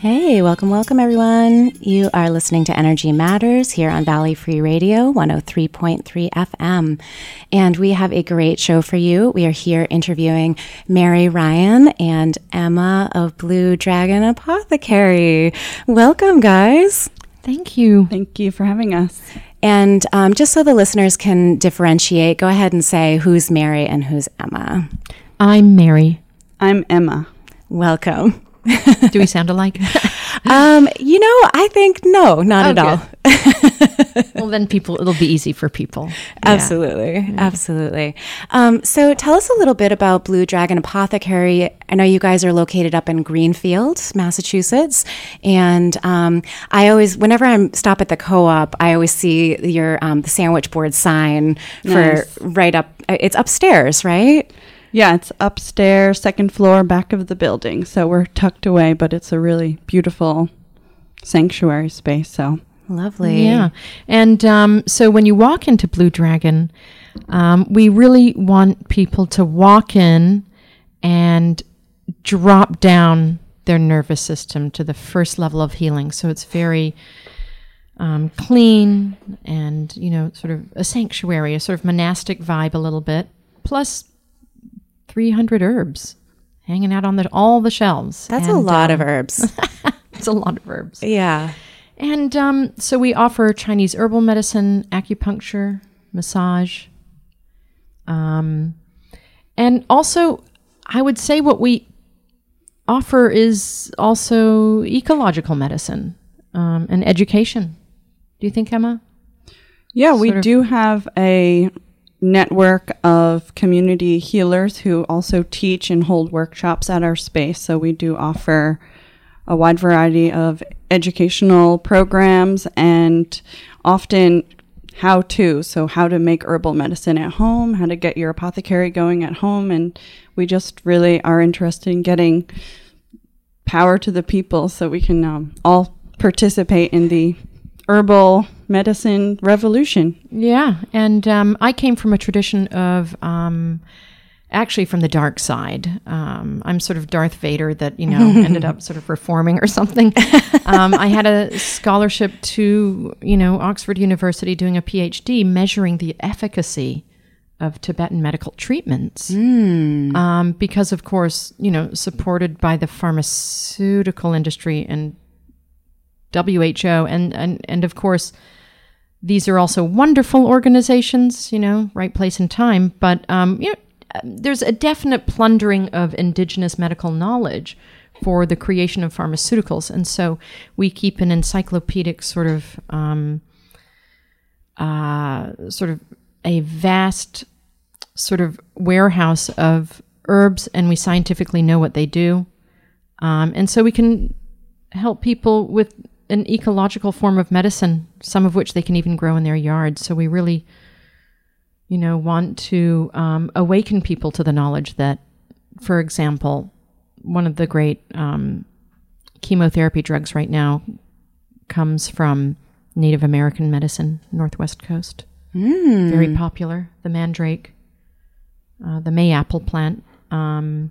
Hey, welcome, welcome, everyone. You are listening to Energy Matters here on Valley Free Radio 103.3 FM. And we have a great show for you. We are here interviewing Mary Ryan and Emma of Blue Dragon Apothecary. Welcome, guys. Thank you. Thank you for having us. And um, just so the listeners can differentiate, go ahead and say who's Mary and who's Emma. I'm Mary. I'm Emma. Welcome. Do we sound alike? um, you know, I think no, not Oh, at all. well, then people, it'll be easy for people. Absolutely, absolutely. Um, so, tell us a little bit about Blue Dragon Apothecary. I know you guys are located up in Greenfield, Massachusetts, and um, I always, whenever I stop at the co-op, I always see your um, the sandwich board sign for Nice. right up. It's upstairs, right? Yeah, it's upstairs, second floor, back of the building. So we're tucked away, but it's a really beautiful sanctuary space. So Lovely. Yeah. And um, so when you walk into Blue Dragon, um, we really want people to walk in and drop down their nervous system to the first level of healing. So it's very um, clean and, you know, sort of a sanctuary, a sort of monastic vibe a little bit, plus 300 herbs hanging out on the, all the shelves. That's a lot um, of herbs. It's a lot of herbs. yeah. And um, so we offer Chinese herbal medicine, acupuncture, massage. Um, and also, I would say what we offer is also ecological medicine um, and education. Do you think, Emma? yeah, we of- do have a network of community healers who also teach and hold workshops at our space. So we do offer a wide variety of educational programs and often how to so how to make herbal medicine at home how to get your apothecary going at home and we just really are interested in getting power to the people so we can um, all participate in the herbal medicine revolution Yeah, and um, I came from a tradition of um, actually from the dark side. Um, I'm sort of Darth Vader that you know ended up sort of reforming or something. Um, I had a scholarship to you know Oxford University doing a PhD measuring the efficacy of Tibetan medical treatments. Um, because of course you know supported by the pharmaceutical industry and WHO and and and of course these are also wonderful organizations, you know, right place and time. But um, you know, there's a definite plundering of indigenous medical knowledge for the creation of pharmaceuticals, and so we keep an encyclopedic sort of um, uh, sort of a vast sort of warehouse of herbs, and we scientifically know what they do, um, and so we can help people with an ecological form of medicine, some of which they can even grow in their yards. So we really, you know, want to um, awaken people to the knowledge that, for example, one of the great um, chemotherapy drugs right now comes from Native American medicine, Northwest Coast. Very popular. The mandrake, uh, the mayapple plant. Um,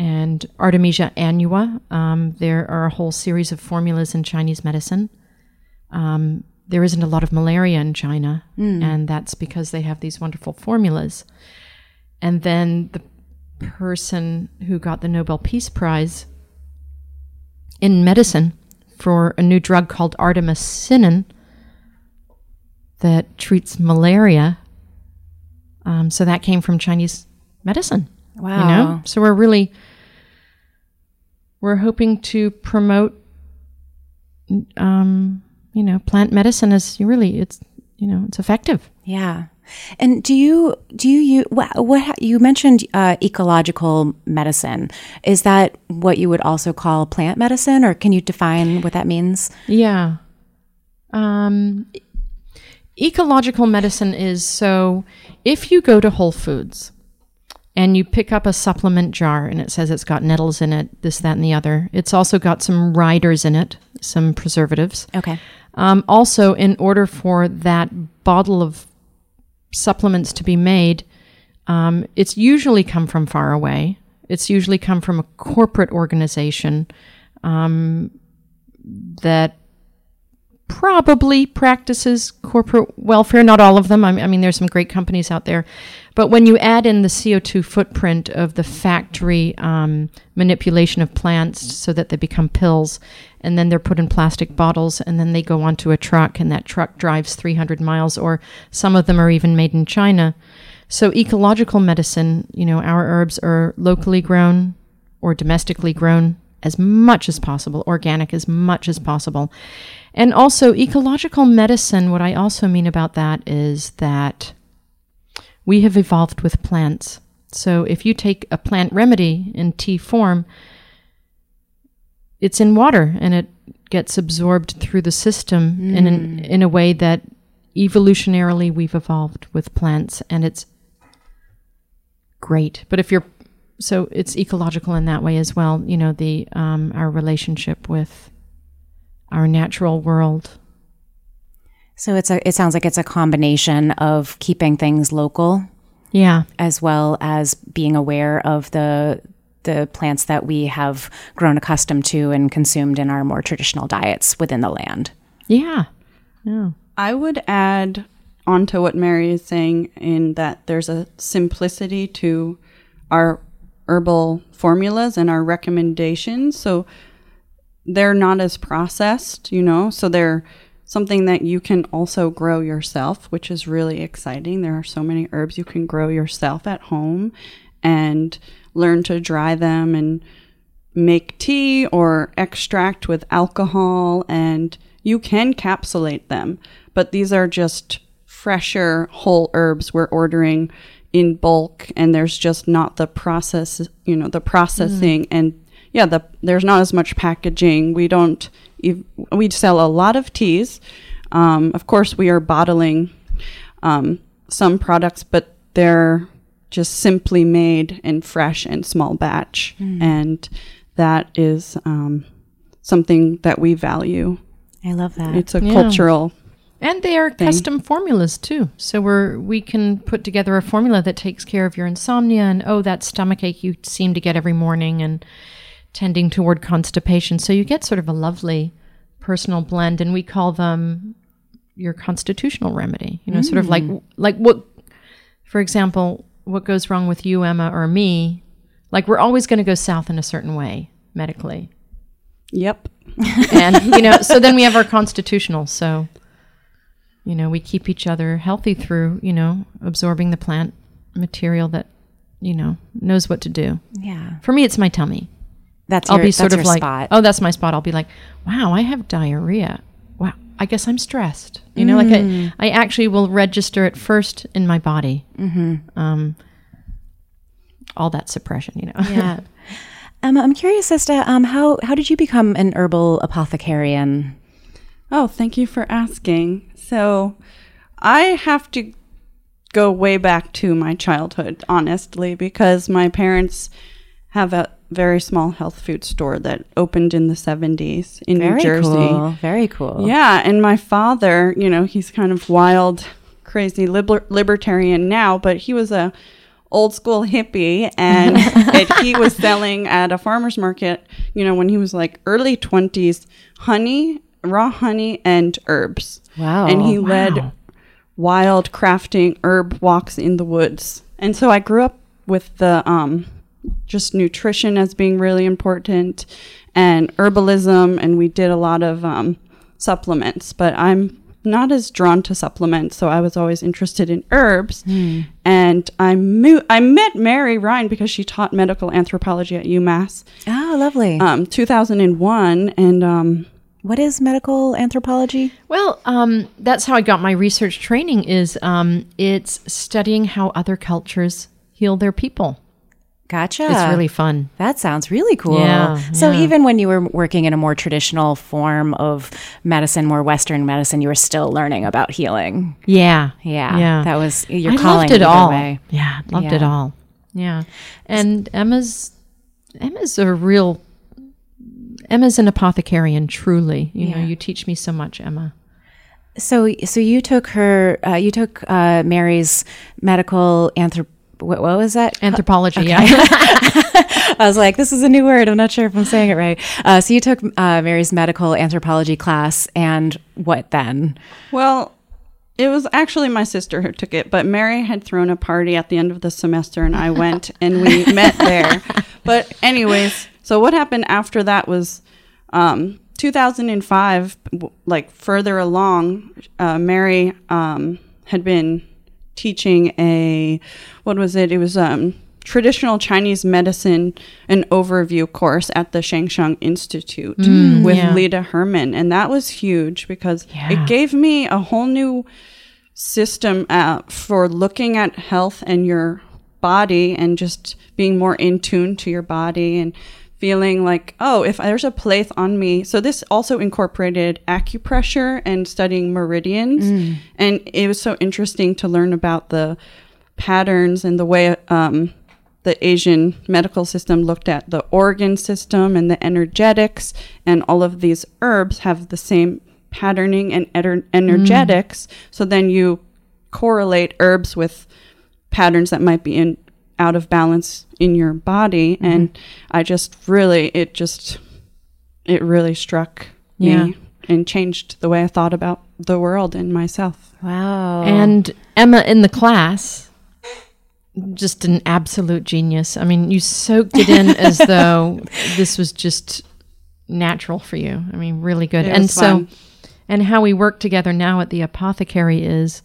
and Artemisia annua. Um, there are a whole series of formulas in Chinese medicine. Um, there isn't a lot of malaria in China, and that's because they have these wonderful formulas. And then the person who got the Nobel Peace Prize in medicine for a new drug called artemisinin that treats malaria. Um, so that came from Chinese medicine Wow. you know so we're really we're hoping to promote um you know plant medicine as really it's you know it's effective Yeah. And do you do you, you what, what you mentioned uh, ecological medicine? Is that what you would also call plant medicine, or can you define what that means? Yeah. Um, ecological medicine is so if you go to Whole Foods and you pick up a supplement jar and it says it's got nettles in it, this, that, and the other, it's also got some riders in it, some preservatives. Okay. Um, also, in order for that bottle of supplements to be made, um, it's usually come from far away. It's usually come from a corporate organization um, that probably practices corporate welfare. Not all of them. I mean, there's some great companies out there. But when you add in the CO2 footprint of the factory um, manipulation of plants so that they become pills, and then they're put in plastic bottles, and then they go onto a truck, and that truck drives 300 miles, or some of them are even made in China. So, ecological medicine, you know, our herbs are locally grown or domestically grown as much as possible, organic as much as possible. And also, ecological medicine, what I also mean about that is that we have evolved with plants. So, if you take a plant remedy in tea form, it's in water and it gets absorbed through the system mm. in, an, in a way that evolutionarily we've evolved with plants and it's great. But if you're so it's ecological in that way as well. You know, the um, our relationship with our natural world. So it's a. It sounds like it's a combination of keeping things local, yeah, as well as being aware of the the plants that we have grown accustomed to and consumed in our more traditional diets within the land. Yeah, yeah. I would add onto what Mary is saying in that there's a simplicity to our herbal formulas and our recommendations. So they're not as processed, you know, so they're something that you can also grow yourself, which is really exciting. There are so many herbs you can grow yourself at home and learn to dry them and make tea or extract with alcohol and you can capsulate them, but these are just fresher whole herbs we're ordering in bulk and there's just not the process you know the processing mm. and yeah the there's not as much packaging we don't we sell a lot of teas um, of course we are bottling um, some products but they're just simply made and fresh and small batch mm. and that is um, something that we value i love that it's a yeah. cultural and they are thing. custom formulas too. So we're we can put together a formula that takes care of your insomnia and oh that stomach ache you seem to get every morning and tending toward constipation. So you get sort of a lovely personal blend and we call them your constitutional remedy. You know, mm. sort of like mm. like what for example, what goes wrong with you, Emma, or me, like we're always going to go south in a certain way medically. Yep. and you know, so then we have our constitutional. So you know, we keep each other healthy through, you know, absorbing the plant material that, you know, knows what to do. Yeah. For me, it's my tummy. That's I'll your, be sort of like, spot. oh, that's my spot. I'll be like, wow, I have diarrhea. Wow, I guess I'm stressed. You know, like I, mm. I actually will register it first in my body. Mm-hmm. Um, all that suppression, you know. Yeah. Um, I'm curious as to um, how how did you become an herbal apothecarian? Oh, thank you for asking. So I have to go way back to my childhood, honestly, because my parents have a very small health food store that opened in the 70s in very New Jersey. Cool. Very cool. Yeah. And my father, you know, he's kind of wild, crazy liber- libertarian now, but he was a old school hippie and it, he was selling at a farmer's market, you know, when he was like early 20s, honey raw honey and herbs. Wow. And he wow. led wild crafting herb walks in the woods. And so I grew up with the um, just nutrition as being really important and herbalism and we did a lot of um, supplements, but I'm not as drawn to supplements, so I was always interested in herbs. Mm. And I mo- I met Mary Ryan because she taught medical anthropology at UMass. Oh, lovely. Um, 2001, and um, what is medical anthropology? Well, um, that's how I got my research training. Is um, it's studying how other cultures heal their people. Gotcha. It's really fun. That sounds really cool. Yeah, so yeah. even when you were working in a more traditional form of medicine, more Western medicine, you were still learning about healing. Yeah, Yeah, yeah. that was your I calling. loved it all. way. Yeah, loved it all. Yeah, and Emma's Emma's a real Emma's an apothecarian. Truly, you know, you teach me so much, Emma. So, so you took her, uh, you took uh, Mary's medical anthrop. What, what was that? Anthropology. Yeah, I was like, this is a new word. I'm not sure if I'm saying it right. Uh, so you took uh, Mary's medical anthropology class, and what then? Well, it was actually my sister who took it, but Mary had thrown a party at the end of the semester and I went and we met there. But, anyways, so what happened after that was um, 2005, like further along, uh, Mary um, had been teaching a, what was it? It was um, traditional Chinese medicine, an overview course at the Shangsheng Institute with yeah. Lita Herman. And that was huge because Yeah. it gave me a whole new system uh, for looking at health and your body and just being more in tune to your body and feeling like, oh, if there's a place on me. So this also incorporated acupressure and studying meridians. And it was so interesting to learn about the patterns and the way um, the Asian medical system looked at the organ system and the energetics, and all of these herbs have the same patterning and ener- energetics. So then you correlate herbs with patterns that might be in out of balance in your body, mm-hmm. and I just really it just it really struck Yeah. me and changed the way I thought about the world and myself. Wow. and Emma in the class, just an absolute genius. I mean, you soaked it in as though this was just natural for you. I mean, really good. It and was so, fun. and how we work together now at the apothecary is.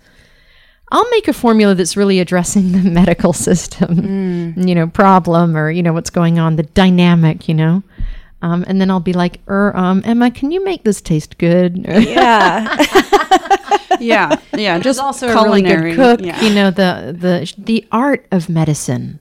I'll make a formula that's really addressing the medical system, you know, problem or, you know, what's going on, the dynamic, you know. Um, and then I'll be like, er, um, Emma, can you make this taste good? yeah. Yeah, yeah, just also a culinary. really good cook. Yeah. You know the the the art of medicine,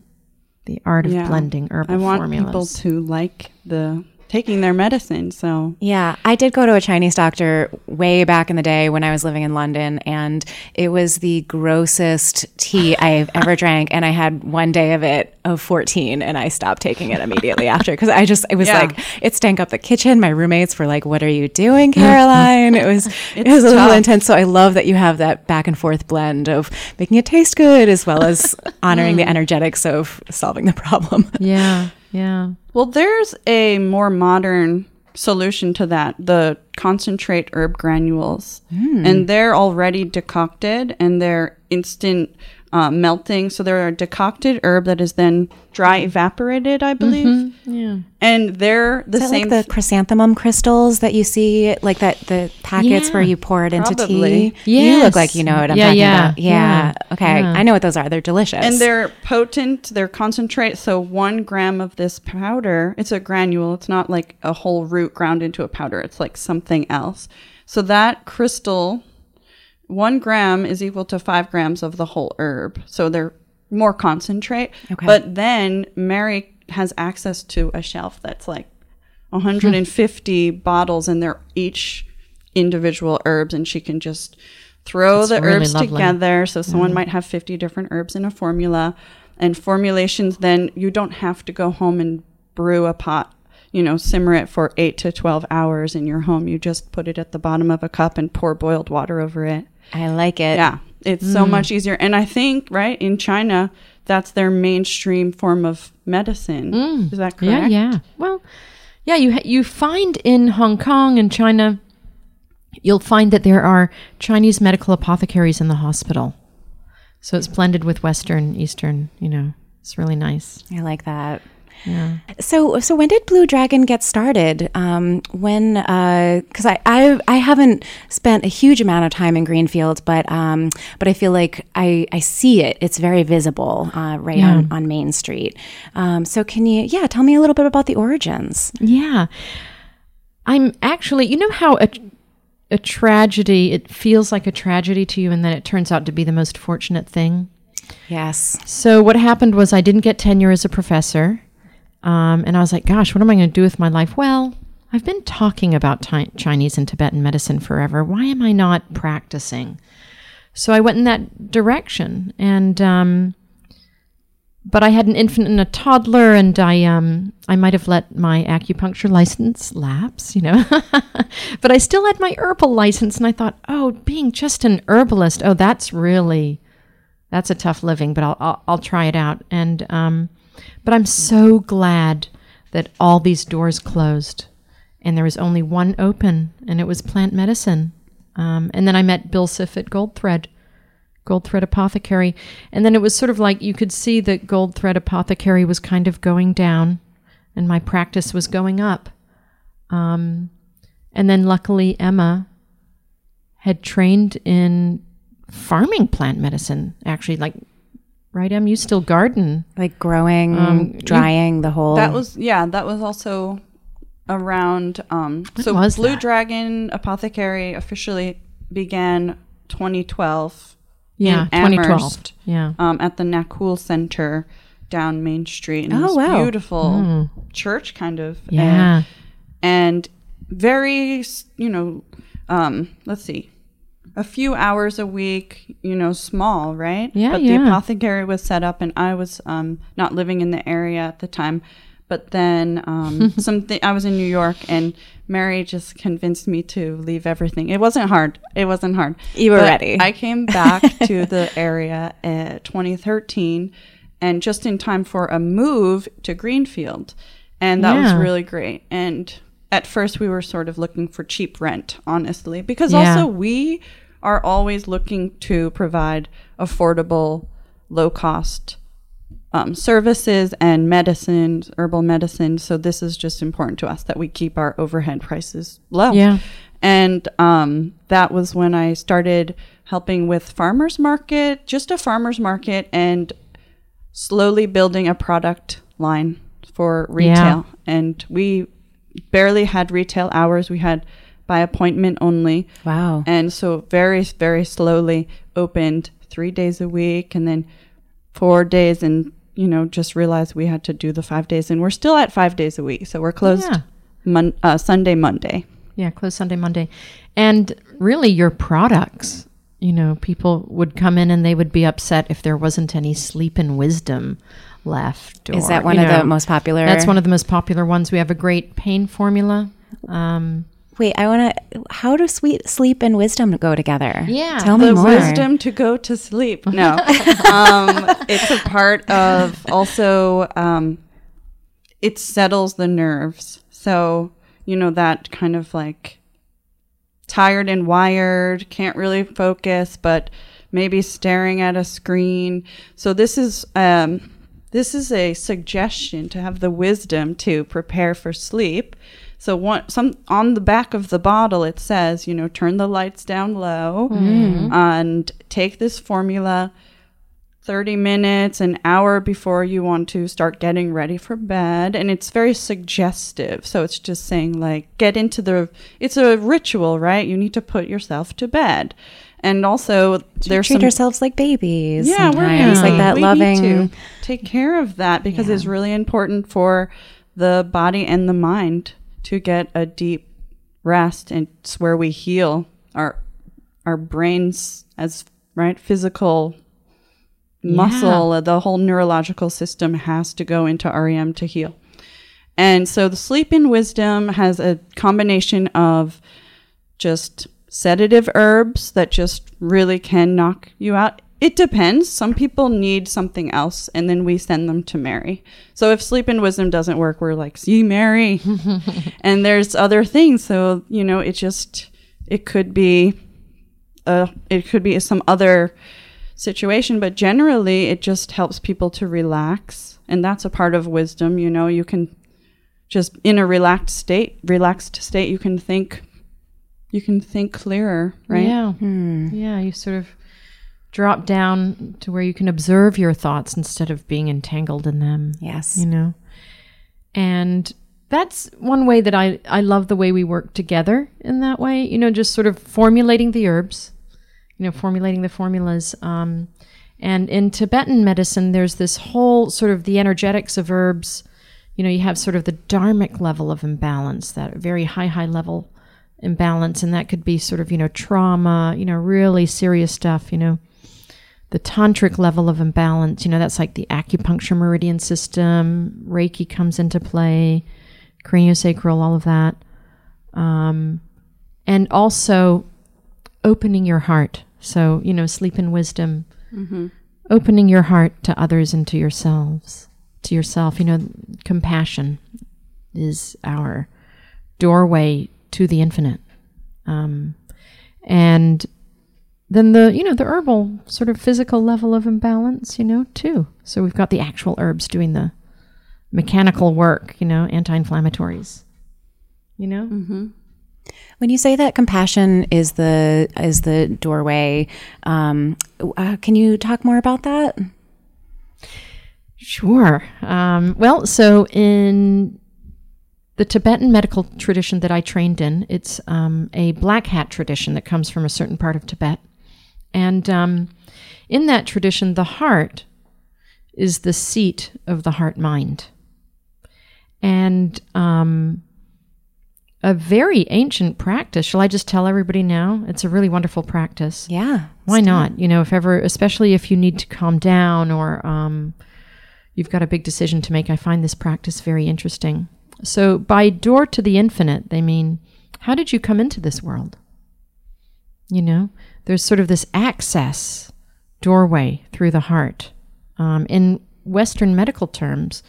the art of Yeah. blending herbal I want formulas. people to like the taking their medicine. So Yeah, I did go to a Chinese doctor way back in the day when I was living in London, and it was the grossest tea I've ever drank. And I had one day of it of 14, and I stopped taking it immediately after because I just, it was Yeah. like, it stank up the kitchen. My roommates were like, What are you doing, Caroline? It was, it was a little intense. So I love that you have that back and forth blend of making it taste good as well as honoring the energetics of solving the problem. yeah, yeah. Well, there's a more modern solution to that the concentrate herb granules. Hmm. And they're already decocted and they're instant uh, melting. So they're a decocted herb that is then dry evaporated, I believe. Yeah. And they're the Is that same. like the chrysanthemum crystals that you see, like that the packets Yeah, where you pour it into probably. tea? You look like you know what I'm Yeah, talking yeah, about. Yeah. yeah, Okay. yeah. I know what those are. They're delicious. and they're potent, they're concentrate. So one gram of this powder, it's a granule. It's not like a whole root ground into a powder. It's like something else. So that crystal, one gram is equal to five grams of the whole herb. So they're more concentrate. Okay. But then Mary has access to a shelf that's like 150 bottles, and they're each individual herbs, and she can just throw That's the really herbs lovely. together. So someone might have 50 different herbs in a formula, and formulations. Then you don't have to go home and brew a pot. You know, simmer it for eight to 12 hours in your home. You just put it at the bottom of a cup and pour boiled water over it. I like it. Yeah, it's Mm. so much easier. And I think, right, in China, that's their mainstream form of medicine. Is that Mm. Yeah, correct? yeah. Well, yeah, you you find in Hong Kong and China, you'll find that there are Chinese medical apothecaries in the hospital. So it's blended with Western, Eastern. You know, it's really nice. I like that. Yeah. So, so when did Blue Dragon get started? Um, when, because I, I, I haven't spent a huge amount of time in Greenfield, but, um, but I feel like I, I see it. It's very visible, uh, right on, on Main Street. Um, so can you, yeah, tell me a little bit about the origins. Yeah. I'm actually, you know how a, a tragedy, it feels like a tragedy to you, and then it turns out to be the most fortunate thing? Yes. So, what happened was I didn't get tenure as a professor. Um, and I was like, gosh, what am I going to do with my life? Well, I've been talking about Chinese and Tibetan medicine forever. Why am I not practicing? So I went in that direction, and um, but I had an infant and a toddler, and I um, I might have let my acupuncture license lapse, you know. but I still had my herbal license, and I thought, oh, being just an herbalist, oh, that's really that's a tough living, but I'll I'll, I'll try it out. And um, but I'm so glad that all these doors closed, and there was only one open, and it was plant medicine. Um, and then I met Bill Siff at Gold Thread, Gold Thread Apothecary. And then it was sort of like you could see that Gold Thread Apothecary was kind of going down and my practice was going up. Um, and then luckily, Emma had trained in farming plant medicine, actually, like, right, Em? You still garden. Like growing, Um, you- drying, the whole. That was yeah, that was also around um so was Blue that? Dragon Apothecary officially began 2012 Yeah, in 2012. Amherst, Yeah. um at the Nacul Center down Main Street in Oh, this wow. beautiful church kind of Mm. Yeah. and very you know um let's see a few hours a week you know small right? Yeah, but yeah. the apothecary was set up and i was um not living in the area at the time. But then um something i was in new york and mary just convinced me to leave everything. It wasn't hard. It wasn't hard. You were But ready. i came back to the area at 2013 and just in time for a move to greenfield. And that was really great. And at first we were sort of looking for cheap rent honestly because Yeah. also we are always looking to provide affordable low cost um, services and medicines herbal medicine so this is just important to us that we keep our overhead prices low Yeah. and um, that was when i started helping with farmers market just a farmers market and slowly building a product line for retail Yeah. and we barely had retail hours we had by appointment only wow. and so very very slowly opened three days a week and then four days and you know just realized we had to do the five days and we're still at five days a week so we're closed Yeah. mon- uh, sunday monday Yeah, closed Sunday, Monday. And really, your products, you know, people would come in and they would be upset if there wasn't any sleep and wisdom left. Is that one you of the most popular? That's one of the most popular ones. We have a great pain formula. Um, Wait, I want to. How do sweet sleep and wisdom go together? Yeah, tell me the more. wisdom to go to sleep no um, it's a part of also um, it settles the nerves so you know that kind of like tired and wired can't really focus but maybe staring at a screen so this is um, this is a suggestion to have the wisdom to prepare for sleep so one, some on the back of the bottle it says, you know, turn the lights down low mm-hmm. and take this formula 30 minutes, an hour before you want to start getting ready for bed. And it's very suggestive. So it's just saying, like, get into the, it's a ritual, right? You need to put yourself to bed. And also, there's treat some ourselves like babies. yeah, we're sometimes, baby. like that we loving. Need to take care of that because it's really important for the body and the mind to get a deep rest, and it's where we heal our our brains as right physical muscle. uh, The whole neurological system has to go into REM to heal. And so the sleep in wisdom has a combination of just sedative herbs that just really can knock you out. It depends. Some people need something else, and then we send them to Mary. So if sleep and wisdom doesn't work, we're like, see Mary. and there's other things. So, you know, it just, it could be, uh, it could be some other situation, but generally it just helps people to relax. And that's a part of wisdom. You know, you can just in a relaxed state, relaxed state, you can think, you can think clearer, right? Yeah. Yeah. You sort of drop down to where you can observe your thoughts instead of being entangled in them. Yes. You know? And that's one way that I, I love the way we work together in that way, you know, just sort of formulating the herbs, you know, formulating the formulas. Um, and in Tibetan medicine, there's this whole sort of the energetics of herbs. You know, you have sort of the dharmic level of imbalance, that very high, high level imbalance. And that could be sort of, you know, trauma, you know, really serious stuff, you know. The tantric level of imbalance, you know, that's like the acupuncture meridian system, Reiki comes into play, craniosacral, all of that. Um, and also opening your heart. So, you know, sleep in wisdom, opening your heart to others and to yourselves, to yourself. You know, compassion is our doorway to the infinite. Um, and then the, you know, the herbal sort of physical level of imbalance, you know, too. So we've got the actual herbs doing the mechanical work, you know, anti inflammatories, you know? When you say that compassion is the is the doorway, um, uh, can you talk more about that? Sure. Um, well, so in the Tibetan medical tradition that I trained in, it's um, a black hat tradition that comes from a certain part of Tibet. And um, in that tradition, the heart is the seat of the heart mind. And um, a very ancient practice. Shall I just tell everybody now? It's a really wonderful practice. Yeah. Why not? You know, if ever, especially if you need to calm down or um, you've got a big decision to make, I find this practice very interesting. So, by door to the infinite, they mean, how did you come into this world? You know, there's sort of this access doorway through the heart. Um, in Western medical terms,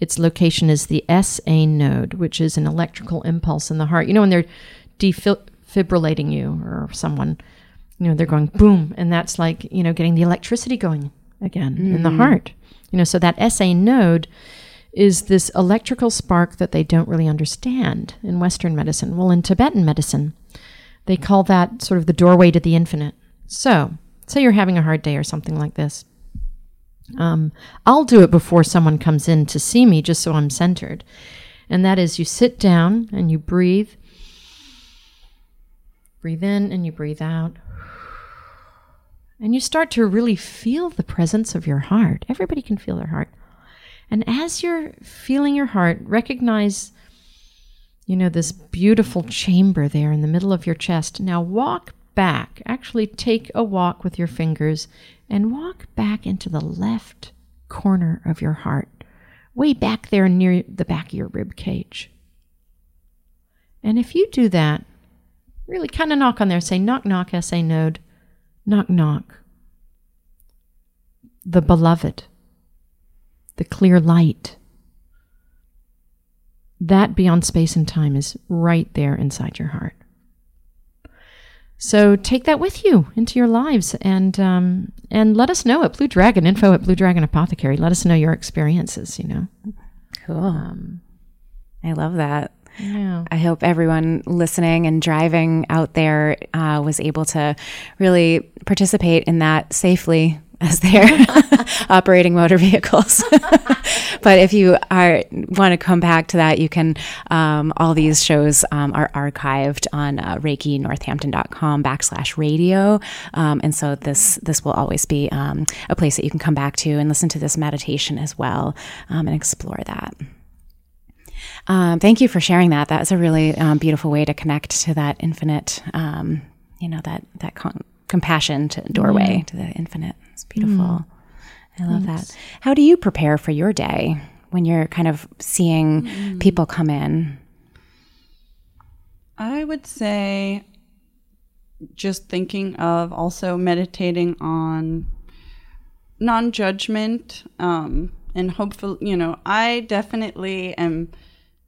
its location is the SA node, which is an electrical impulse in the heart. You know, when they're defibrillating you or someone, you know, they're going boom, and that's like, you know, getting the electricity going again in the heart. You know, so that SA node is this electrical spark that they don't really understand in Western medicine. Well, in Tibetan medicine, they call that sort of the doorway to the infinite. So, say you're having a hard day or something like this. Um, I'll do it before someone comes in to see me, just so I'm centered. And that is you sit down and you breathe. Breathe in and you breathe out. And you start to really feel the presence of your heart. Everybody can feel their heart. And as you're feeling your heart, recognize, you know, this beautiful chamber there in the middle of your chest. Now walk back. Actually, take a walk with your fingers and walk back into the left corner of your heart, way back there near the back of your rib cage. And if you do that, really kind of knock on there, say knock, knock, SA node, knock, knock. The beloved, the clear light. That beyond space and time is right there inside your heart. So take that with you into your lives and um, and let us know at Blue Dragon info at Blue Dragon Apothecary. Let us know your experiences. You know, Cool. I love that. yeah. I hope everyone listening and driving out there uh, was able to really participate in that safely as they're operating motor vehicles. but if you are want to come back to that, you can. Um, all these shows um, are archived on uh, ReikiNorthampton.com backslash radio, um, and so this this will always be um, a place that you can come back to and listen to this meditation as well um, and explore that. Um, thank you for sharing that. That's a really um, beautiful way to connect to that infinite, um, you know, that that con- compassion to doorway to the infinite. It's beautiful. I love that. How do you prepare for your day when you're kind of seeing people come in? I would say just thinking of also meditating on non judgment um, and hopefully, you know, I definitely am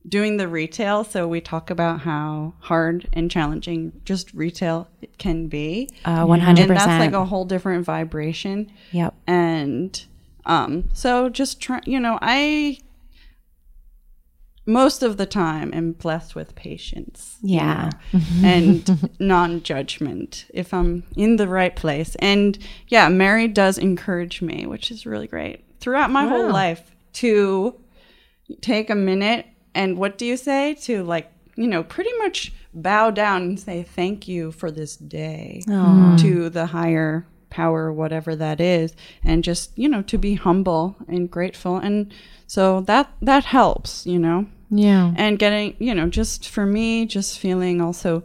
doing the retail. So we talk about how hard and challenging just retail can be. Uh, One hundred And that's like a whole different vibration. Yep. And um, so just try, you know, I most of the time am blessed with patience. you Yeah. know, and non judgment if I'm in the right place. And yeah, Mary does encourage me, which is really great throughout my whole life to take a minute and what do you say to like you know pretty much bow down and say thank you for this day to the higher power whatever that is and just you know to be humble and grateful. And so that that helps you know? Yeah. and getting you know just for me just feeling also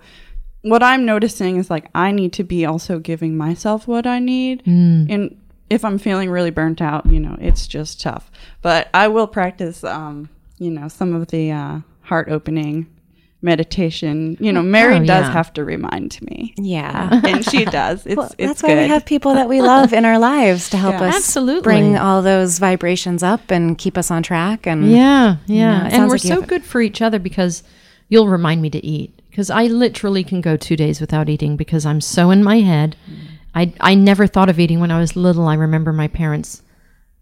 what i'm noticing is like i need to be also giving myself what i need. And if i'm feeling really burnt out you know it's just tough. But i will practice um you know some of the uh heart opening meditation you know mary Oh, does yeah. have to remind me Yeah. and she does it's Well, it's that's good why we have people that we love in our lives to help Yeah. us Absolutely. bring all those vibrations up and keep us on track. And Yeah, know, yeah. it and we're like so have- good for each other because you'll remind me to eat. Because I literally can go two days without eating because I'm so in my head. I, I never thought of eating when I was little. I remember my parents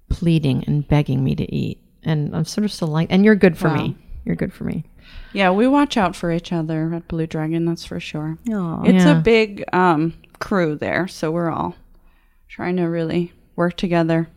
pleading and begging me to eat. And I'm sort of still like, and you're good for Wow. me. You're good for me. yeah we watch out for each other at blue dragon that's for sure Aw. it's Yeah. a big um crew there so we're all trying to really work together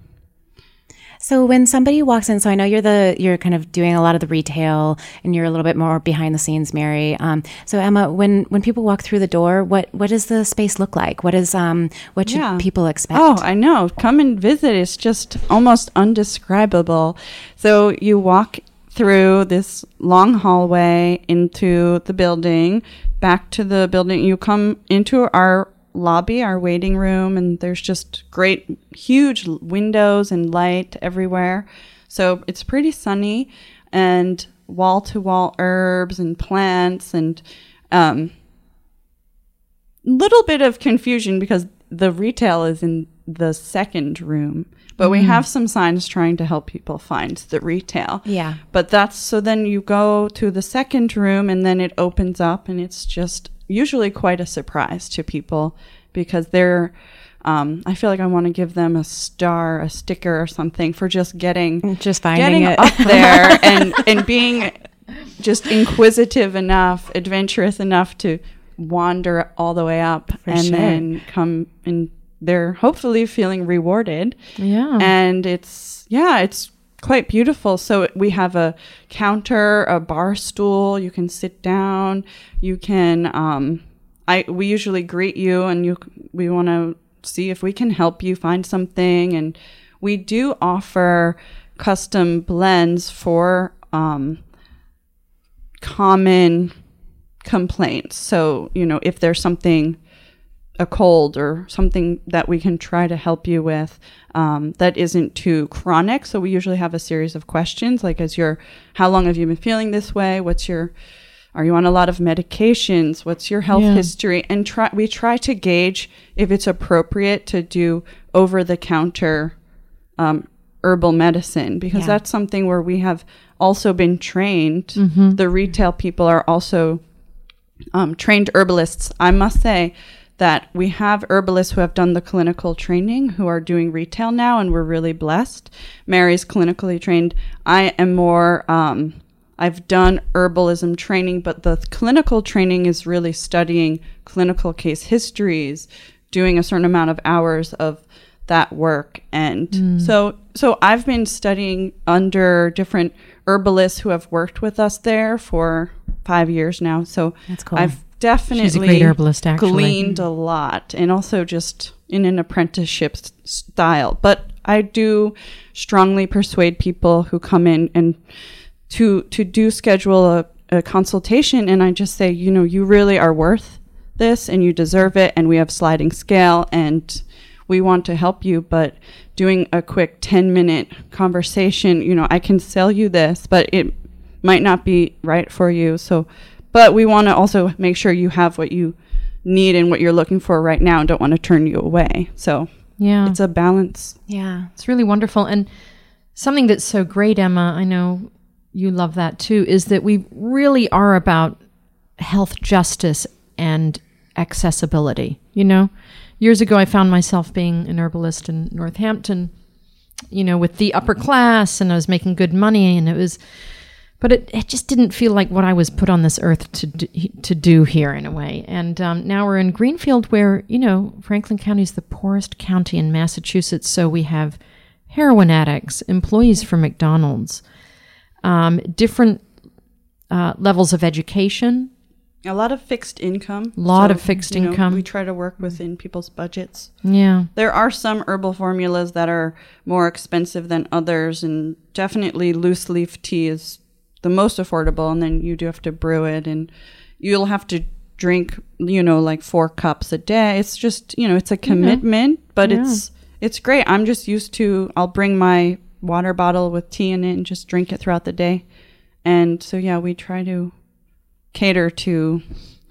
So when somebody walks in, so I know you're the you're kind of doing a lot of the retail, and you're a little bit more behind the scenes, Mary. Um, so Emma, when when people walk through the door, what what does the space look like? What is um what should Yeah. people expect? Oh, I know. Come and visit. It's just almost undescribable. So you walk through this long hallway into the building, back to the building. You come into our lobby, our waiting room, and there's just great, huge windows and light everywhere. So it's pretty sunny and wall to wall herbs and plants and um, little bit of confusion because the retail is in the second room, but we have some signs trying to help people find the retail. Yeah. But that's so then you go to the second room and then it opens up and it's just usually quite a surprise to people because they're um, I feel like I want to give them a star, a sticker, or something for just getting Just finding getting it. up there and and being just inquisitive enough, adventurous enough to wander all the way up and sure. then come and they're hopefully feeling rewarded. Yeah. And it's yeah, it's quite beautiful. So we have a counter, a bar stool, you can sit down, you can um I we usually greet you and you we want to see if we can help you find something and we do offer custom blends for um common complaints. So, you know, if there's something a cold or something that we can try to help you with um, that isn't too chronic. So we usually have a series of questions like, "Is your how long have you been feeling this way? What's your are you on a lot of medications? What's your health Yeah. history?" And try we try to gauge if it's appropriate to do over the counter um, herbal medicine because Yeah. that's something where we have also been trained. The retail people are also um, trained herbalists. I must say that we have herbalists who have done the clinical training who are doing retail now, and we're really blessed. Mary's clinically trained. I am more. Um, I've done herbalism training, but the clinical training is really studying clinical case histories, doing a certain amount of hours of that work and so so I've been studying under different herbalists who have worked with us there for 5 years now so That's cool. I've definitely She's a great herbalist, actually. gleaned a lot and also just in an apprenticeship style but I do strongly persuade people who come in and to to do schedule a, a consultation and I just say you know you really are worth this and you deserve it and we have sliding scale and we want to help you but doing a quick 10 minute conversation you know I can sell you this but it might not be right for you so but we want to also make sure you have what you need and what you're looking for right now and don't want to turn you away so yeah. it's a balance yeah. It's really wonderful. And something that's so great, Emma, I know you love that too, is that we really are about health justice and accessibility. You know, years ago, I found myself being an herbalist in Northampton, you know, with the upper class, and I was making good money, and it was. But it, it just didn't feel like what I was put on this earth to do, to do here in a way. And um, now we're in Greenfield, where you know Franklin County is the poorest county in Massachusetts, so we have heroin addicts, employees from McDonald's, um, different uh, levels of education. A lot of fixed income. A Lot of fixed you know, income. we try to work within people's budgets. Yeah. There are some herbal formulas that are more expensive than others, and definitely loose leaf tea is the most affordable. And then you do have to brew it, and you'll have to drink, you know, like four cups a day. It's just, you know, it's a commitment, but Yeah. it's it's great. I'm just used to. I'll bring my water bottle with tea in it and just drink it throughout the day. And so yeah, we try to cater to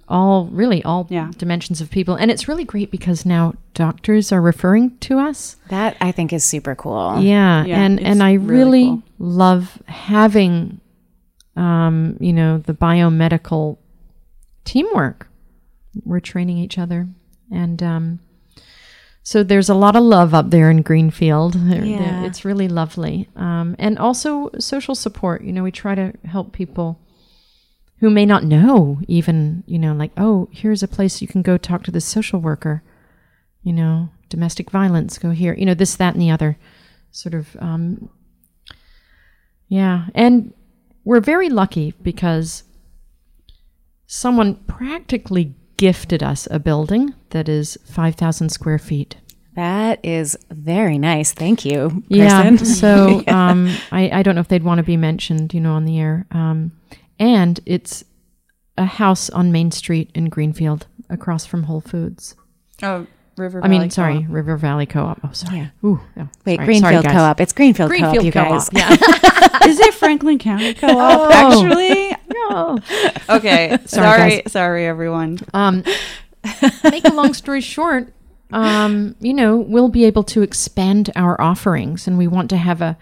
all really all Yeah. dimensions of people and it's really great because now doctors are referring to us That I think is super cool. yeah, Yeah, and and i really really cool. love having um you know the biomedical teamwork. We're training each other. And um so there's a lot of love up there in greenfield. There- Yeah. it's really lovely. Um, and also social support. You know we try to help people who may not know even you know like oh here's a place you can go talk to the social worker. You know domestic violence go here. You know this that and the other sort of um, yeah. And we're very lucky because someone practically gifted us a building that is 5000 square feet That is very nice. Thank you. yeah. person. So um, I, I don't know if they'd want to be mentioned, you know, on the air. Um, and it's a house on Main Street in Greenfield, across from Whole Foods. oh, River. I mean, sorry, Co-op. River Valley Co-op. Oh, sorry. Yeah. Ooh, oh, Wait, sorry. Greenfield Sorry. Co-op. It's Greenfield, Greenfield Co-op, you Co-op. guys. Yeah. Is it Franklin County Co-op? Oh. Actually, no. okay. Sorry, sorry, guys. sorry, everyone. Um, make a long story short, um, you know, we'll be able to expand our offerings, and we want to have a,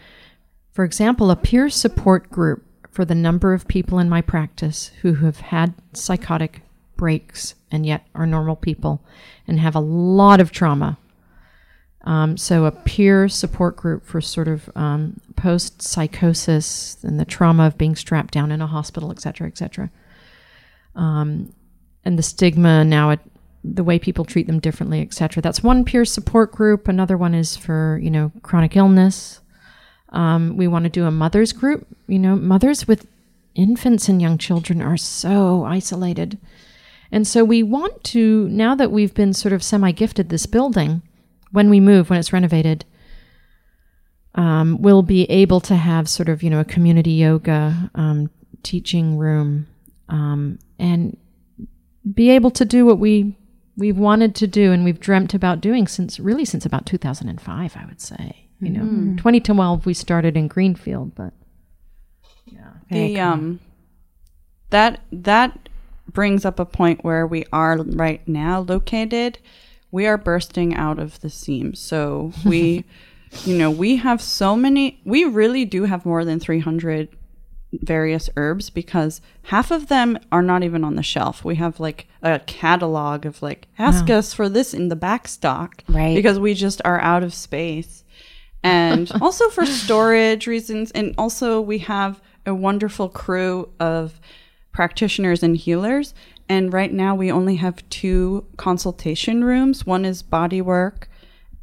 for example, a peer support group for the number of people in my practice who have had psychotic breaks and yet are normal people and have a lot of trauma. Um, so a peer support group for sort of um, post psychosis and the trauma of being strapped down in a hospital, et cetera, et cetera Um, and the stigma now at the way people treat them differently, etc. That's one peer support group. Another one is for you know chronic illness. Um, we want to do a mothers group. You know, mothers with infants and young children are so isolated, and so we want to now that we've been sort of semi gifted this building. When we move, when it's renovated, um, we'll be able to have sort of you know a community yoga um, teaching room um, and be able to do what we we've wanted to do and we've dreamt about doing since really since about 2005 i would say you know. 2012 we started in greenfield but yeah. The um, that that brings up a point where we are right now located. We are bursting out of the seams. So we, you know, we have so many. We really do have more than three hundred various herbs because half of them are not even on the shelf. We have like a catalog of like ask us for this in the back stock, Right. Because we just are out of space. And also for storage reasons and also we have a wonderful crew of practitioners and healers and right now we only have two consultation rooms. One is body work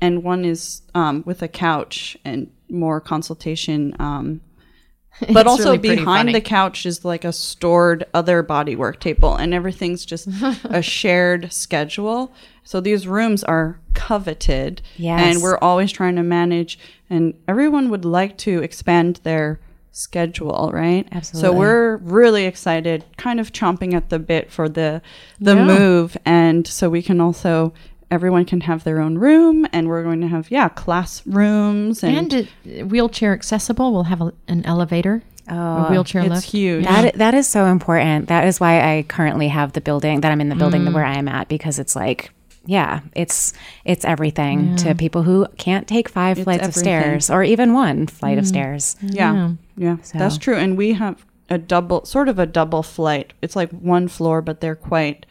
and one is um, with a couch and more consultation um, but also really behind funny. the couch is like a stored other body work table and everything's just a shared schedule so these rooms are coveted Yes. and we're always trying to manage and everyone would like to expand their schedule right Absolutely. so we're really excited kind of chomping at the bit for the the Yeah. move and so we can also everyone can have their own room and we're going to have yeah classrooms and, and it, wheelchair accessible we'll have a, an elevator Oh, a wheelchair it's lift huge That that is so important. That is why I currently have the building that I'm in the building Mm. where I am at because it's like yeah, it's it's everything to people who can't take five flights of stairs or even one flight Mm. of stairs. Yeah. Yeah. Yeah, that's true. And we have a double, sort of a double flight. It's like one floor, but they're quite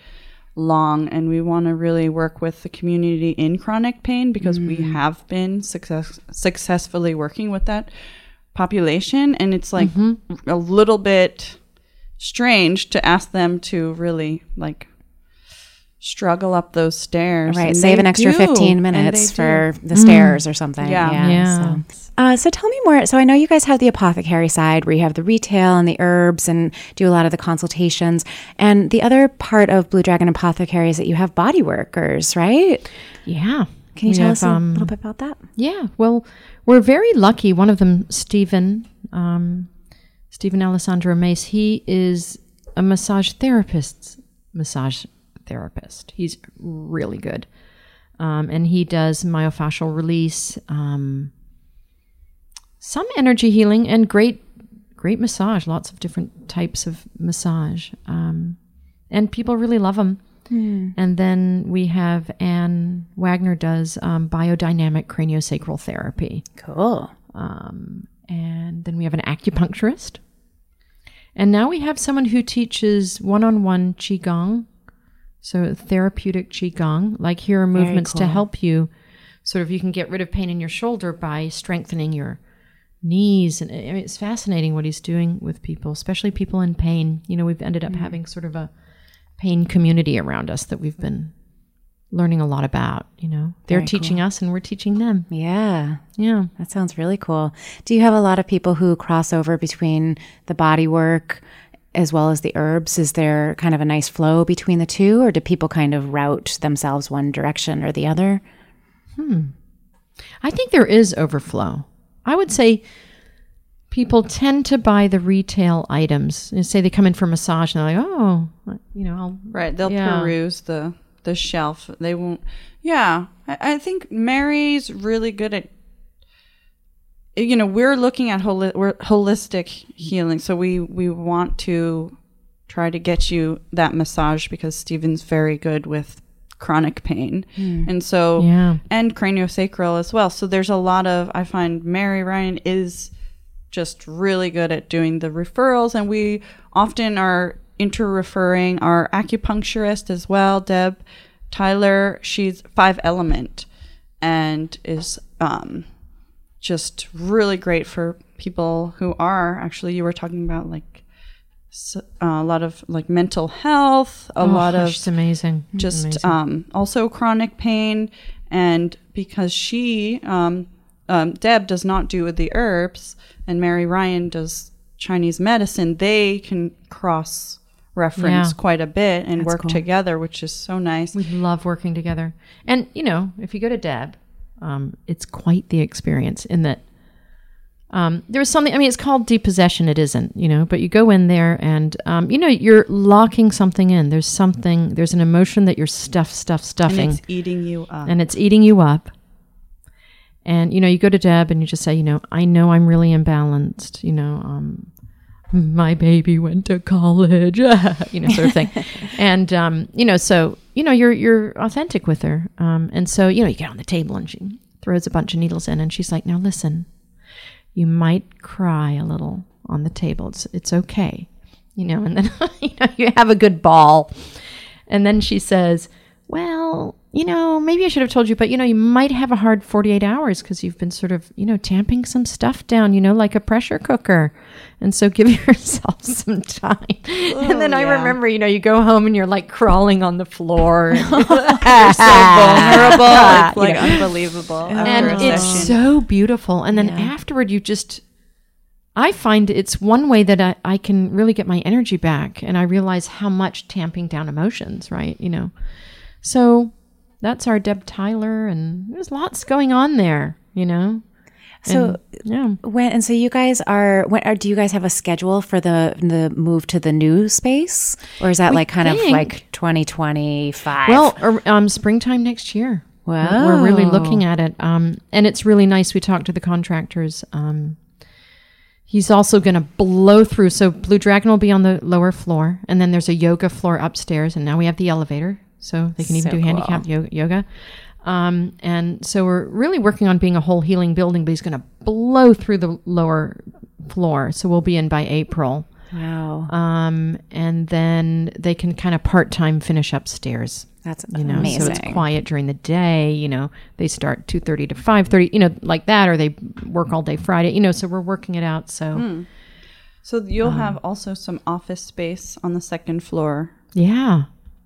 long. And we want to really work with the community in chronic pain because we mm. have been success- successfully working with that population. And it's like mm-hmm. a little bit strange to ask them to really like struggle up those stairs. Right, And save an extra do, 15 minutes for do. the mm. stairs or something. Yeah. Yeah. yeah so. Uh, so tell me more. So I know you guys have the apothecary side where you have the retail and the herbs and do a lot of the consultations. And the other part of Blue Dragon Apothecary is that you have body workers, right? Yeah. Can you We tell have, us a um, little bit about that? Yeah, well, we're very lucky. One of them, Stephen, um, Stephen Alessandro Mace, he is a massage therapist. Massage therapist. He's really good, um, and he does myofascial release, um, some energy healing, and great, great massage. Lots of different types of massage, um, and people really love him. And then we have Anne Wagner does um, biodynamic craniosacral therapy. Cool. Um, and then we have an acupuncturist. And now we have someone who teaches one on one Qigong. So therapeutic Qigong. Like here are movements to help you sort of you can get rid of pain in your shoulder by strengthening your knees. And I mean, it's fascinating what he's doing with people, especially people in pain. You know, we've ended up having sort of a pain community around us that we've been learning a lot about. You know, they're Very teaching us and we're teaching them. Yeah. Yeah. That sounds really cool. Do you have a lot of people who cross over between the body work as well as the herbs? Is there kind of a nice flow between the two, or do people kind of route themselves one direction or the other? Hmm i think there is overflow. I would say people tend to buy the retail items. And say they come in for massage and they're like, oh, you know, I'll. Right. They'll Yeah. peruse the the shelf. They won't. Yeah, I, I think Mary's really good at. You know, we're looking at holi- we're holistic healing, so we we want to try to get you that massage because Stephen's very good with chronic pain, and so Yeah. and craniosacral as well. So there's a lot of I find Mary Ryan is just really good at doing the referrals and we often are inter-referring our acupuncturist as well, Deb Tyler. She's five element and is um, just really great for people who are actually you were talking about like s- uh, a lot of like mental health, a lot Oh, of She's amazing. Just amazing. um, also chronic pain and because she um, um, deb does not do with the herbs and mary ryan does chinese medicine they can cross reference Yeah. quite a bit and work cool. together which is so nice we love working together. And, you know, if you go to Deb, um, it's quite the experience in that um, there was something, I mean, it's called depossession. It isn't, you know, but you go in there and, um, you know, you're locking something in. There's something, there's an emotion that you're stuff, stuff, stuffing. and it's eating you up and it's eating you up. And you know, you go to Deb and you just say, you know, I know I'm really imbalanced. You know, um, my baby went to college, you know, sort of thing. and um, you know, so you know, you're you're authentic with her. Um, and so you know, you get on the table and she throws a bunch of needles in, and she's like, now listen, you might cry a little on the table. It's it's okay, you know. And then you know, you have a good bawl. And then she says, Well, you know, maybe I should have told you, but you know, you might have a hard 48 hours because you've been sort of, you know, tamping some stuff down, you know, like a pressure cooker. And so give yourself some time. and then oh, I remember, you know, you go home and you're like crawling on the floor. you're so vulnerable it's like unbelievable and it's session. so beautiful. And then afterward, you just, I find it's one way that I, I can really get my energy back. And I realize how much tamping down emotions, right? You know, so that's our Deb Tyler, and there's lots going on there, you know? So Yeah. when and so you guys are when are, do you guys have a schedule for the the move to the new space, or is that like kind of like twenty twenty five? Well, or, um, springtime next year. Wow. We're really looking at it. Um, and it's really nice. We talked to the contractors. Um, he's also going to blow through. So Blue Dragon will be on the lower floor, and then there's a yoga floor upstairs, and now we have the elevator, so they can even So do handicap yoga. Um, and so we're really working on being a whole healing building, but he's going to blow through the lower floor. So we'll be in by April. wow, Um, and then they can kind of part time finish upstairs that's you know? Amazing. so it's quiet during the day you know? They start 2.30 to 5.30 you know like that or they work all day friday you know? So we're working it out so. So you'll Um, have also some office space on the second floor. Yeah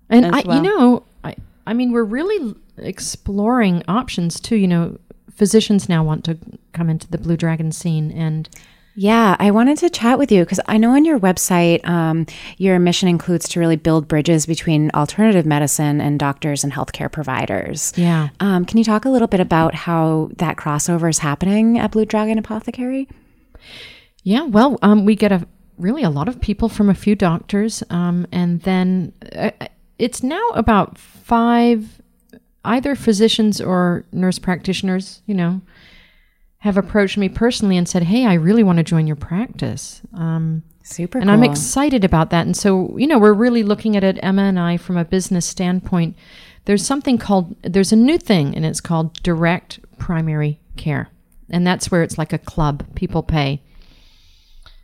and I, well. you know I, I mean we're really exploring options too you know physicians now want to come into the Blue Dragon scene, and Yeah, I wanted to chat with you because I know on your website, um, your mission includes to really build bridges between alternative medicine and doctors and healthcare providers. yeah, Um, can you talk a little bit about how that crossover is happening at Blue Dragon Apothecary? Yeah, well, um, we get a really a lot of people from a few doctors, um, and then uh, it's now about five either physicians or nurse practitioners. You know, have approached me personally and said, "Hey, I really want to join your practice." Um, Super and I'm excited about that. And so, you know, we're really looking at it, Emma and I, from a business standpoint. There's something called, there's a new thing, and it's called direct primary care. And that's where it's like a club. People pay.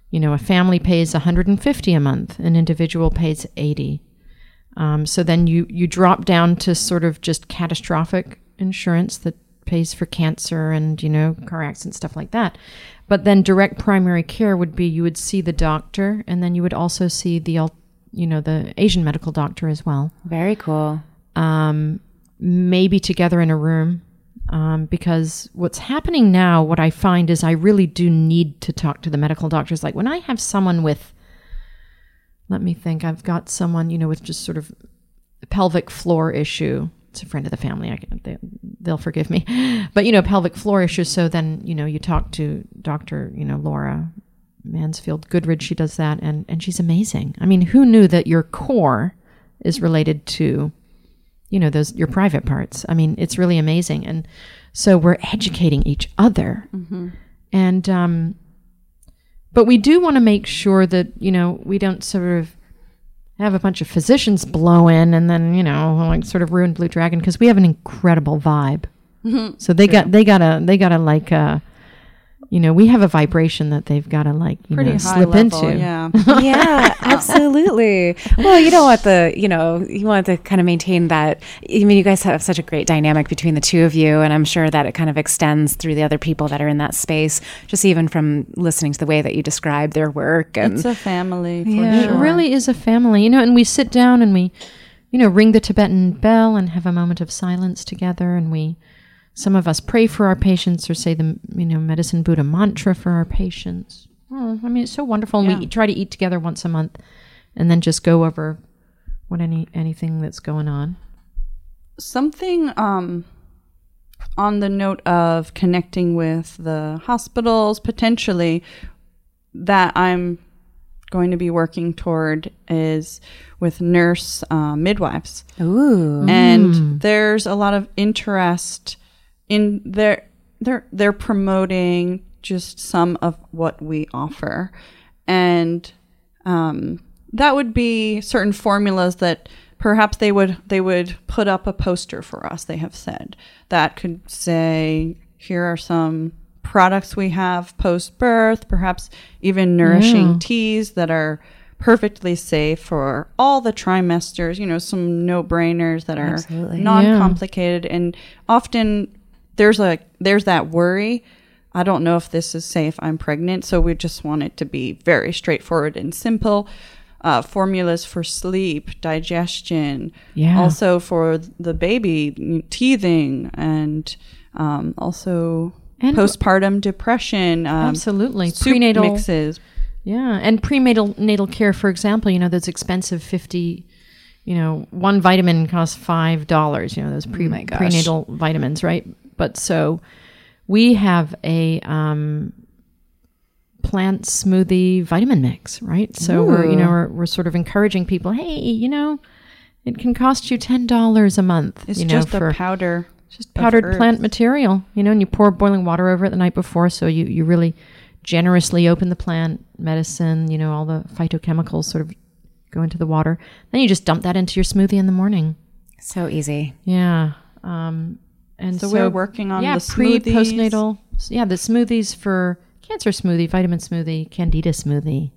You know, a family pays 150 a month, an individual pays 80. Um, so then you, you drop down to sort of just catastrophic insurance that pays for cancer and, you know, car accidents, stuff like that. But then direct primary care would be you would see the doctor and then you would also see the, you know, the Asian medical doctor as well. Very cool. Um, maybe together in a room. Um, because what's happening now, what I find is I really do need to talk to the medical doctors. Like when I have someone with, let me think, I've got someone, you know, with just sort of a pelvic floor issue. It's a friend of the family. I can, they, they'll forgive me, but you know, pelvic floor issue. So then, you know, you talk to Doctor, you know, Laura Mansfield Goodridge. She does that, and and she's amazing. I mean, who knew that your core is related to, you know, those your private parts? I mean, it's really amazing, and so we're educating each other, and um, but we do want to make sure that you know we don't sort of have a bunch of physicians blow in and then you know like sort of ruin Blue Dragon because we have an incredible vibe. So they got they gotta they gotta like uh you know we have a vibration that they've gotta like you Pretty know slip level, into. yeah. yeah, absolutely. Well, you don't want the, you know, you want to kind of maintain that. I mean, you guys have such a great dynamic between the two of you, and I'm sure that it kind of extends through the other people that are in that space, just even from listening to the way that you describe their work. And It's a family for Yeah. It really is a family, you know, and we sit down and we, you know, ring the Tibetan bell and have a moment of silence together. And we, some of us pray for our patients or say the, you know, medicine Buddha mantra for our patients. Oh, I mean, it's so wonderful. And Yeah. we try to eat together once a month and then just go over what any, anything that's going on. something um on the note of connecting with the hospitals potentially that I'm going to be working toward is with nurse uh, midwives. ooh, And there's a lot of interest in their they're they're promoting just some of what we offer. And um, that would be certain formulas that perhaps they would they would put up a poster for us they have said. That could say here are some products we have post birth perhaps even nourishing teas that are perfectly safe for all the trimesters you know some no brainers that are non-complicated and often there's a there's that worry I don't know if this is safe. I'm pregnant. So we just want it to be very straightforward and simple. Uh, formulas for sleep, digestion, Yeah. also for the baby, teething, and um, also And- postpartum depression. Um, Absolutely. Prenatal mixes. Yeah, and prenatal natal care, for example, you know, those expensive fifty, you know, one vitamin costs five dollars. You know, those pre- gosh. prenatal vitamins, right? But so we have a um, plant smoothie vitamin mix, right? So we're you know we're, we're sort of encouraging people, hey, you know, it can cost you ten dollars a month. It's you know, just for a powder. just powdered plant material, you know, and you pour boiling water over it the night before, so you you really generously open the plant medicine, you know, all the phytochemicals sort of go into the water. Then you just dump that into your smoothie in the morning. so easy. Yeah. Um, and So so, we're working on yeah, the pre smoothies. postnatal. Yeah, the smoothies for cancer smoothie, vitamin smoothie, candida smoothie.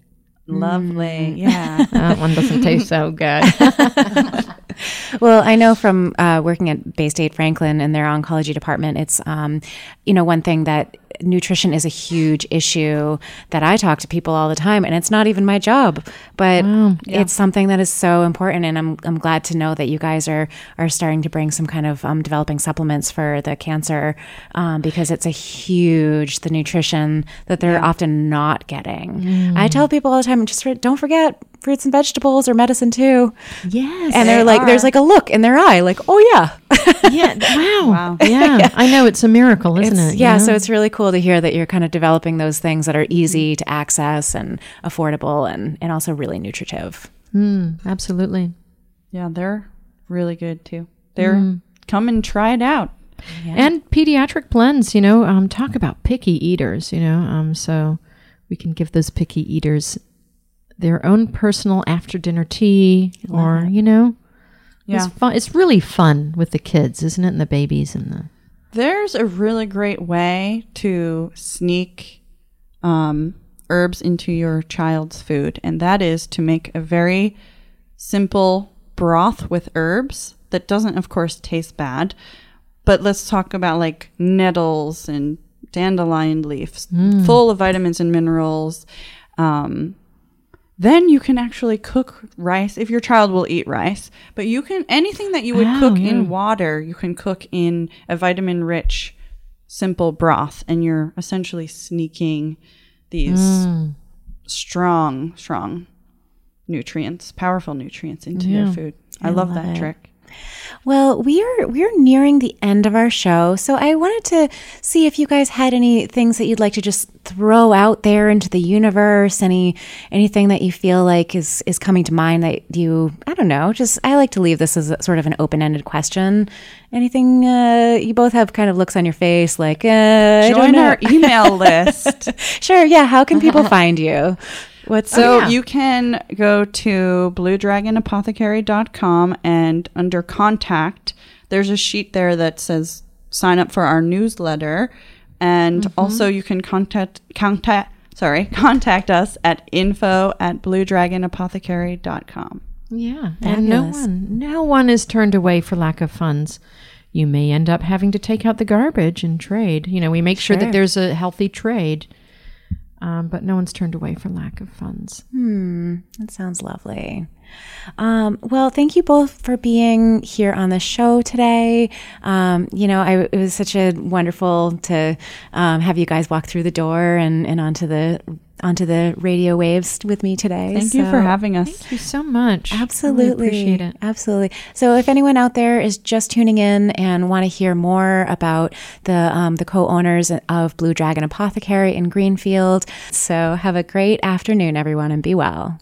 Lovely. Mm. Yeah. That one doesn't taste so good. well, I know from uh, working at Baystate Franklin and their oncology department, it's um, you know one thing that nutrition is a huge issue that I talk to people all the time, and it's not even my job, but wow, yeah. it's something that is so important. And I'm I'm glad to know that you guys are are starting to bring some kind of um, developing supplements for the cancer um, because it's a huge the nutrition that they're yeah. often not getting. Mm. I tell people all the time, just don't forget fruits and vegetables are medicine too. Yes. And they're they like, are. there's like a look in their eye, like, oh yeah. yeah. Wow. Wow. Yeah. yeah. I know it's a miracle, isn't it's, it? Yeah. So it's really cool to hear that you're kind of developing those things that are easy to access and affordable and, and also really nutritive. Mm, absolutely. Yeah. They're really good too. They're mm. come and try it out. Yeah. And pediatric blends, you know, um, talk about picky eaters, you know, um, so we can give those picky eaters their own personal after dinner tea or, you know, yeah. It's fun. It's really fun with the kids, isn't it? And the babies and the. There's a really great way to sneak um, herbs into your child's food, and that is to make a very simple broth with herbs that doesn't, of course, taste bad. But let's talk about like nettles and dandelion leaves, mm. full of vitamins and minerals. Um, then you can actually cook rice if your child will eat rice. But you can anything that you would oh, cook yeah. in water, you can cook in a vitamin rich simple broth and you're essentially sneaking these mm. strong strong nutrients, powerful nutrients into yeah. your food. I, I love, love, that it. trick. Well, we are we are nearing the end of our show, so I wanted to see if you guys had any things that you'd like to just throw out there into the universe. Any anything that you feel like is is coming to mind that you I don't know. Just I like to leave this as a, sort of an open ended question. Anything uh, you both have kind of looks on your face like uh, join our email list. sure, yeah. How can people find you? What's so oh, yeah. you can go to bluedragonapothecary.com and under contact, there's a sheet there that says sign up for our newsletter. And mm-hmm. also you can contact contact sorry, contact us at info at bluedragonapothecary.com. Yeah. And no one no one is turned away for lack of funds. You may end up having to take out the garbage and trade. You know, we make sure, sure that there's a healthy trade um, but no one's turned away for lack of funds. Hmm, that sounds lovely. Um, well, thank you both for being here on the show today. Um, you know, I, it was such a wonderful to um, have you guys walk through the door and, and onto the onto the radio waves with me today. Thank so, you for having us. Thank you so much. Absolutely. Really appreciate it. Absolutely. So if anyone out there is just tuning in and want to hear more about the um, the co-owners of Blue Dragon Apothecary in Greenfield, so have a great afternoon everyone and be well.